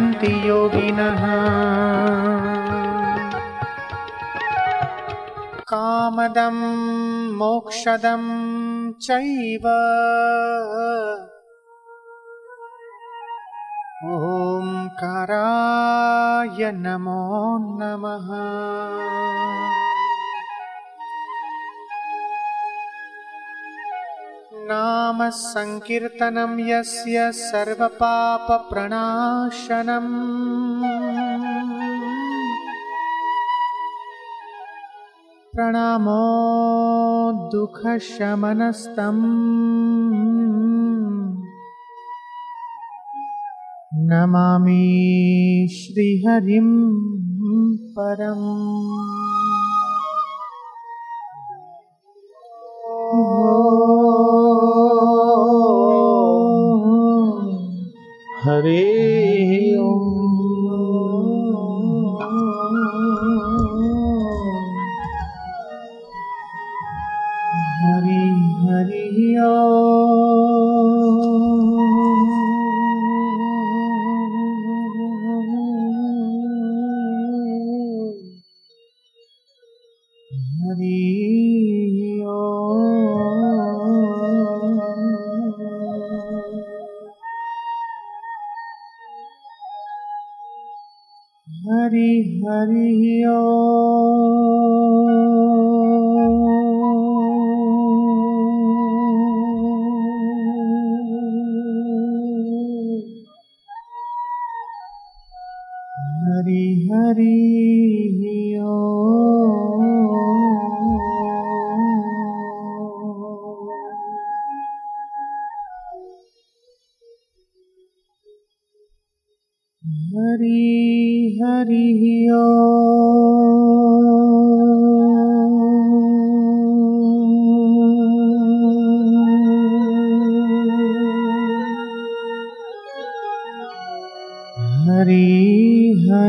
ध्यायन्ति योगिनः। कामदं मोक्षदं चैव। ओङ्काराय नमो नमः नाम सङ्कीर्तनं यस्य सर्वपापप्रणाशनम् प्रणामो दुःखशमनस्तम्। नमामि श्रीहरिं परम् हरे Hari Hari Hari Hari.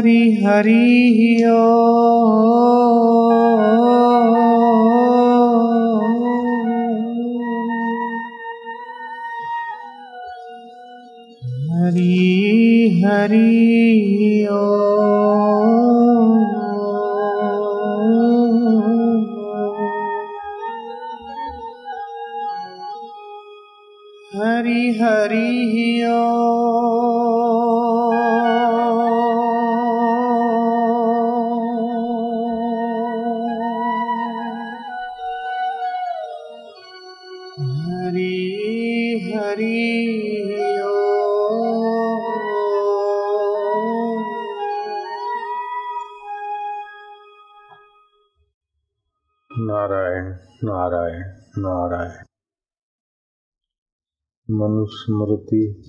hari hari o hari hari o hari hari o Narayan Narayan Narayan. Manusmriti.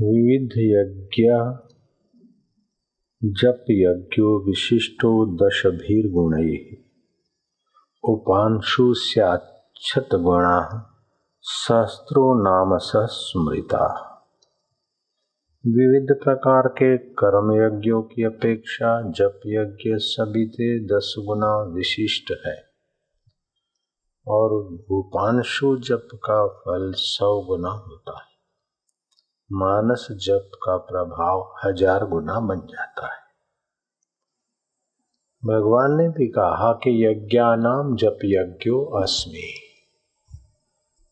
विविध यज्ञ, जप यज्ञो विशिष्टो दशभिर्गुणैः। उपांशु स्याच्छत गुणा सहस्त्रो नाम सह स्मृता। विविध प्रकार के कर्म यज्ञों की अपेक्षा जप यज्ञ सभी से दस गुना विशिष्ट है। और उपांशु जप का फल सौ गुना होता है। मानस जप का प्रभाव हज़ार गुना बन जाता है। भगवान ने भी कहा कि यज्ञानाम जप यज्ञो अस्मि।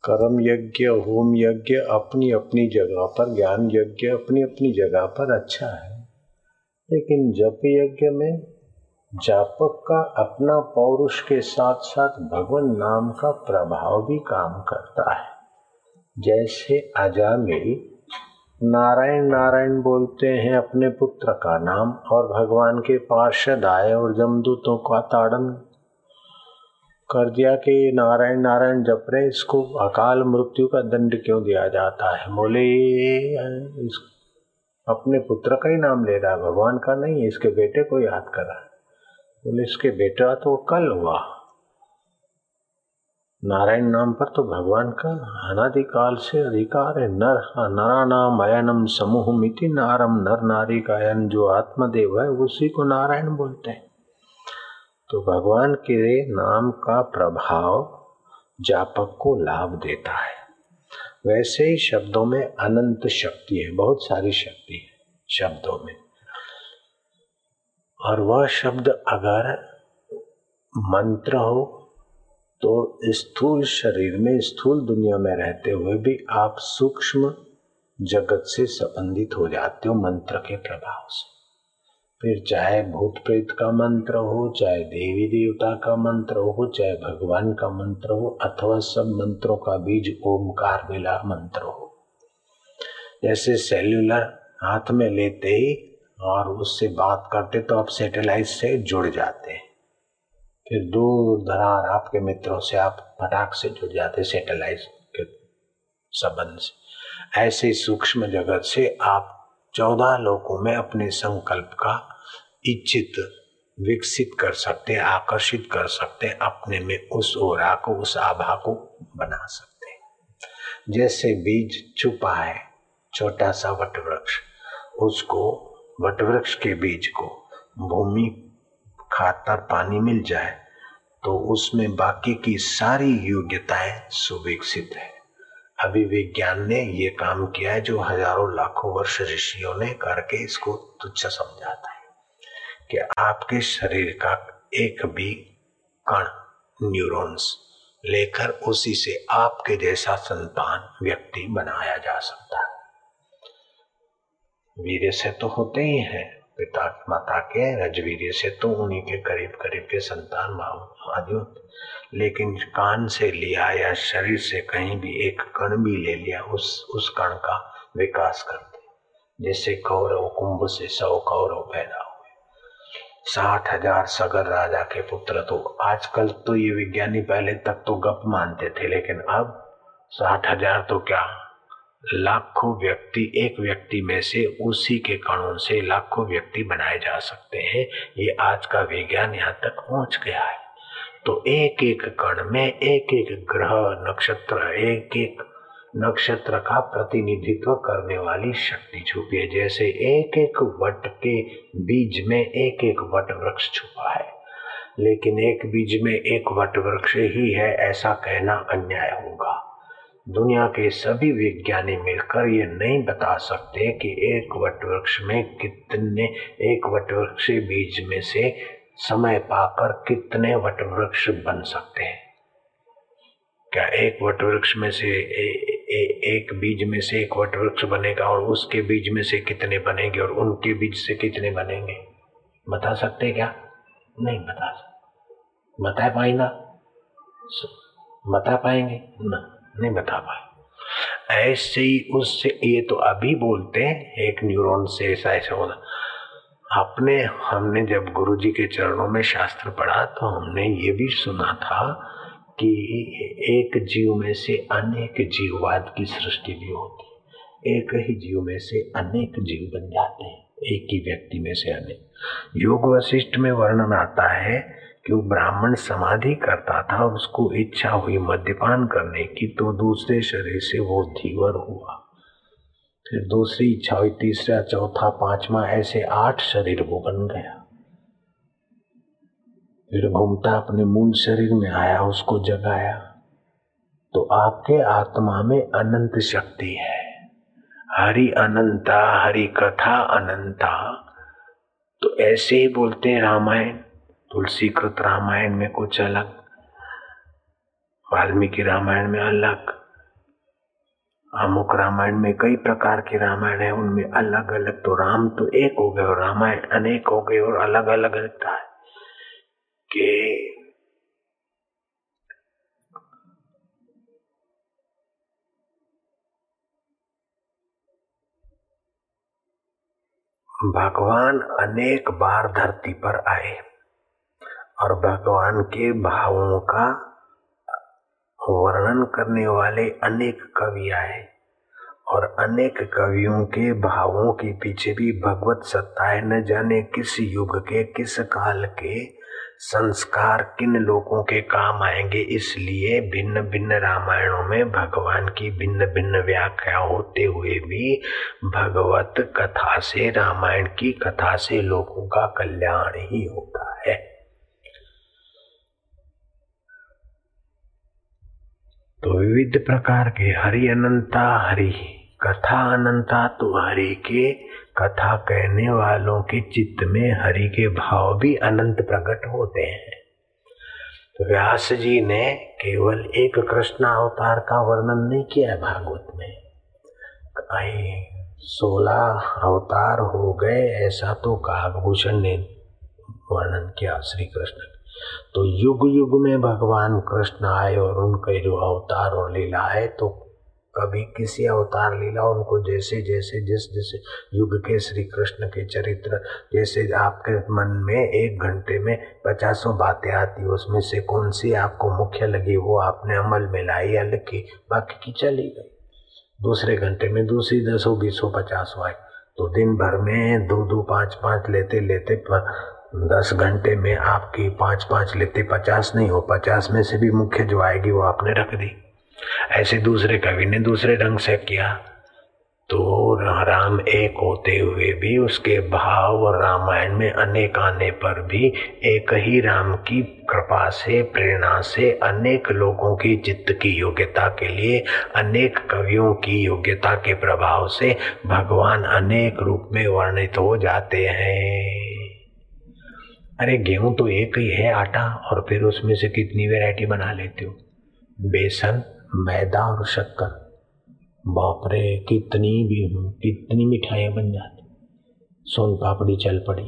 कर्म यज्ञ होम यज्ञ अपनी अपनी जगह पर ज्ञान यज्ञ अपनी अपनी जगह पर अच्छा है। लेकिन जप यज्ञ में जापक का अपना पौरुष के साथ साथ भगवान नाम का प्रभाव भी काम करता है। जैसे अजामिल नारायण नारायण बोलते हैं अपने पुत्र का नाम और भगवान के पार्षद आए और जमदूतों का ताड़न कर दिया कि नारायण नारायण जप रहे, इसको अकाल मृत्यु का दंड क्यों दिया जाता है? बोले, इस अपने पुत्र का ही नाम ले रहा है, भगवान का नहीं इसके बेटे को याद कर रहा है। बोले, इसके बेटा तो कल हुआ। नारायण नाम पर तो भगवान का अनादिकाल से अधिकार है। नर नरा नाम अयनम समूह मिति नारम नर नारी का जो आत्मदेव है, उसी को नारायण बोलते हैं। तो भगवान के नाम का प्रभाव जापक को लाभ देता है। वैसे ही शब्दों में अनंत शक्ति है, बहुत सारी शक्ति है शब्दों में। और वह शब्द अगर मंत्र हो तो स्थूल शरीर में, स्थूल दुनिया में रहते हुए भी आप सूक्ष्म जगत से संबंधित हो जाते हो मंत्र के प्रभाव से। फिर चाहे भूत प्रेत का मंत्र हो, चाहे देवी देवता का मंत्र हो, चाहे भगवान का मंत्र हो, अथवा सब मंत्रों का बीज ओमकार मिला मंत्र हो। जैसे सेल्यूलर हाथ में लेते ही और उससे बात करते तो आप सैटेलाइट से जुड़ जाते। फिर दूर दरार आपके मित्रों से आप फटाक से जुड़ जाते सैटेलाइट के संबंध से। ऐसे सूक्ष्म जगत से आप चौदह लोगों में अपने संकल्प का इच्छित, विकसित कर सकते, आकर्षित कर सकते, अपने में उस ओरा को, उस आभा को बना सकते जैसे बीज छुपा है, छोटा सा वटवृक्ष, उसको, वटवृक्ष के बीज को भूमि खातर पानी मिल जाए तो उसमें बाकी की सारी योग्यताएँ सुविकसित है। अभी विज्ञान ने ये काम किया है जो हज़ारों लाखों वर्ष ऋषियों ने करके इसको तुच्छ समझा था। कि आपके शरीर का एक भी कण न्यूरॉन्स लेकर उसी से आपके जैसा संतान व्यक्ति बनाया जा सकता है। से तो होते ही हैं, पिता माता के, रजवीर्य से तो उन्हीं के करीब करीब के संतान आदि लेकिन कान से लिया या शरीर से कहीं भी एक कण भी ले लिया, उस उस कण का विकास करते जैसे कौरव कुंभ से सौ कौरव पैदा साठ हज़ार सगर राजा के पुत्र। तो आजकल तो ये विज्ञानी पहले तक तो गप मानते थे, लेकिन अब साठ हज़ार तो क्या? लाखों व्यक्ति, एक व्यक्ति में से उसी के कणों से लाखों व्यक्ति बनाए जा सकते हैं। ये आज का विज्ञान यहाँ तक पहुँच गया है। तो एक एक कण में, एक एक ग्रह, नक्षत्र, एक एक नक्षत्र का प्रतिनिधित्व करने वाली शक्ति छुपी है। जैसे एक एक वट के बीज में एक एक वट वृक्ष छुपा है। लेकिन एक बीज में एक वट वृक्ष ही है, ऐसा कहना अन्याय होगा। दुनिया के सभी विज्ञानी मिलकर ये नहीं बता सकते कि एक वट वृक्ष में कितने, एक वट वृक्ष बीज में से समय पाकर कितने वट वृक्ष बन सकते हैं। क्या एक वट वृक्ष में से ए, एक बीज में से एक वट वृक्ष बनेगा और उसके बीज में से कितने बनेंगे और उनके बीज से कितने बनेंगे? बता सकते क्या? नहीं बता सकते। बता पाएगा बता पाएँगे? ना नहीं बता पाए। ऐसे ही उससे ये तो अभी बोलते हैं एक न्यूरॉन से ऐसा ऐसा होता अपने हमने जब गुरु जी के चरणों में शास्त्र पढ़ा तो हमने ये भी सुना था कि एक जीव में से अनेक जीववाद की सृष्टि भी होती है। एक ही जीव में से अनेक जीव बन जाते हैं, एक ही व्यक्ति में से अनेक। योग वशिष्ठ में वर्णन आता है कि वो ब्राह्मण समाधि करता था उसको इच्छा हुई मद्यपान करने की तो दूसरे शरीर से वो धीवर हुआ। फिर दूसरी इच्छा हुई, तीसरा, चौथा, पांचवा, ऐसे आठ शरीर वो बन गया। फिर घूमता अपने मूल शरीर में आया, उसको जगाया। तो आपके आत्मा में अनंत शक्ति है। हरि अनंता, हरि कथा अनंता। तो ऐसे ही बोलते हैं रामायण, तुलसीकृत रामायण में कुछ अलग, वाल्मीकि रामायण में अलग, अमुक रामायण में कई प्रकार के रामायण है, उनमें अलग अलग तो राम तो एक हो गए और रामायण अनेक हो गए और अलग अलग लगता है। कि भगवान अनेक बार धरती पर आए और भगवान के भावों का वर्णन करने वाले अनेक कवि आए। और अनेक कवियों के भावों के पीछे भी भगवत सत्ताएँ न जाने किस युग के, किस काल के संस्कार किन लोगों के काम आएँगे। इसलिए भिन्न भिन्न रामायणों में भगवान की भिन्न भिन्न व्याख्या होते हुए भी भगवत कथा से, रामायण की कथा से लोगों का कल्याण ही होता है। तो विविध प्रकार के हरि अनंता, हरि कथा अनंता तो हरि के कथा कहने वालों के चित्त में हरि के भाव भी अनंत प्रकट होते हैं। तो व्यास जी ने केवल एक कृष्ण अवतार का वर्णन नहीं किया है भागवत में। सोलह अवतार हो गए, ऐसा तो कागभूषण ने वर्णन किया श्री कृष्ण। तो युग युग में भगवान कृष्ण आए और उनके जो अवतार और लीला है तो कभी किसी अवतार लीला उनको जैसे जैसे, जिस जिस युग के श्री कृष्ण के चरित्र, जैसे आपके मन में एक घंटे में पचासों बातें आती, उसमें से कौन सी आपको मुख्य लगी, वो आपने अमल में लाई या लिखी, बाकी की चली गई। दूसरे घंटे में दूसरी दसों, बीसों, पचासों आई तो दिन भर में दो दो, पाँच पाँच, लेते लेते दस घंटे में आपकी पाँच पाँच, लेते, पचास नहीं हो, पचास में से भी मुख्य जो आएगी, वो आपने रख दी। ऐसे दूसरे कवि ने दूसरे ढंग से किया। तो राम एक होते हुए भी उसके भाव और रामायण में अनेक आने पर भी एक ही राम की कृपा से, प्रेरणा से अनेक लोगों की चित्त की योग्यता के लिए, अनेक कवियों की योग्यता के प्रभाव से भगवान अनेक रूप में वर्णित हो जाते हैं। अरे गेहूँ तो एक ही है आटा, और फिर उसमें से कितनी वैरायटी बना लेते हो? बेसन मैदा और शक्कर। बाप रे, कितनी भी हूँ, कितनी मिठाइयाँ बन जाती। सोन पापड़ी चल पड़ी,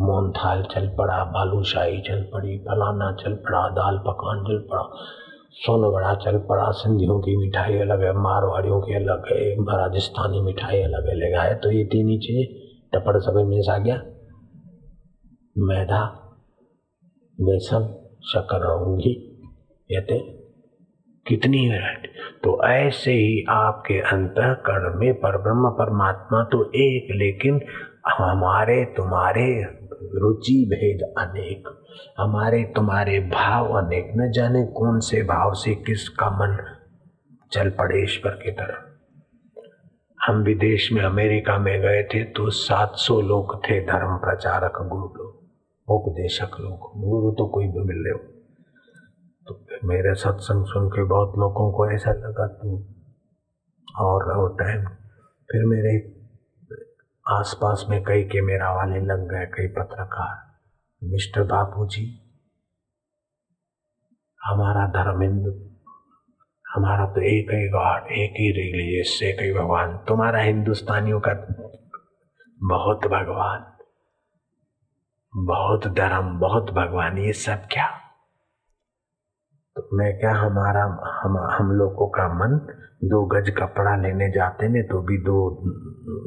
मोहन थाल चल पड़ा बालूशाही चल पड़ी, फलाना चल पड़ा, दाल पकवान चल पड़ा, सोन बड़ा चल पड़ा, सिंधियों की मिठाई अलग है, मारवाड़ियों की अलग है, राजस्थानी मिठाई अलग अलग है तो ये तीन ही चीज़ें, टपड़ सब में आ गया। मैदा, बेसन, शक्कर और घी ये कितनी वैरायटी तो ऐसे ही आपके अंतकरण में परब्रह्म परमात्मा तो एक, लेकिन हमारे तुम्हारे रुचि भेद अनेक। हमारे तुम्हारे भाव अनेक। न जाने कौन से भाव से किसका मन चल पड़े ईश्वर की तरफ़। हम विदेश में अमेरिका में गए थे तो 700 लोग थे धर्म प्रचारक, गुरु लोग, उपदेशक लोग। गुरु तो कोई भी मिल रहे हो तो मेरे सत्संग सुन के बहुत लोगों को ऐसा लगा तो और और टाइम फिर मेरे आसपास में कई के मेरा वाले लग गए, कई पत्रकार। मिस्टर बापू जी हमारा धर्म हिंदू हमारा तो एक ही गॉड, एक ही रिलीजियस एक ही भगवान। तुम्हारा हिंदुस्तानियों का बहुत भगवान। बहुत धर्म, बहुत भगवान, ये सब क्या? तो मैं क्या हमारा, हम हम लोगों का मन दो गज कपड़ा लेने जाते ने तो भी दो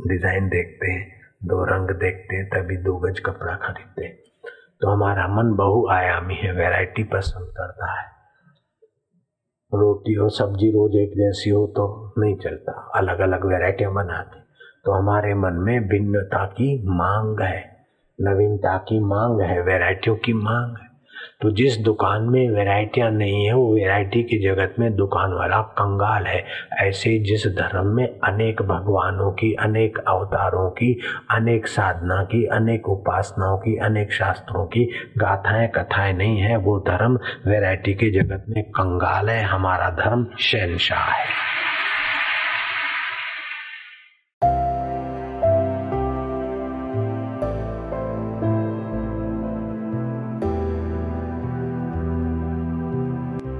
डिज़ाइन देखते हैं, दो रंग देखते हैं, तभी दो गज कपड़ा खरीदते हैं। तो हमारा मन बहुआयामी है, वैरायटी पसंद करता है। रोटी हो सब्ज़ी रोज एक जैसी हो तो नहीं चलता अलग अलग वैरायटियाँ बनाते तो हमारे मन में भिन्नता की मांग है, नवीनता की मांग है, वैरायटियों की मांग है। तो जिस दुकान में वैरायटियाँ नहीं है, वो वैरायटी की जगत में दुकान वाला कंगाल है। ऐसे जिस धर्म में अनेक भगवानों की, अनेक अवतारों की, अनेक साधना की, अनेक उपासनाओं की, अनेक शास्त्रों की गाथाएँ, कथाएँ नहीं है, वो धर्म वैरायटी के जगत में कंगाल है। हमारा धर्म शहनशाह है।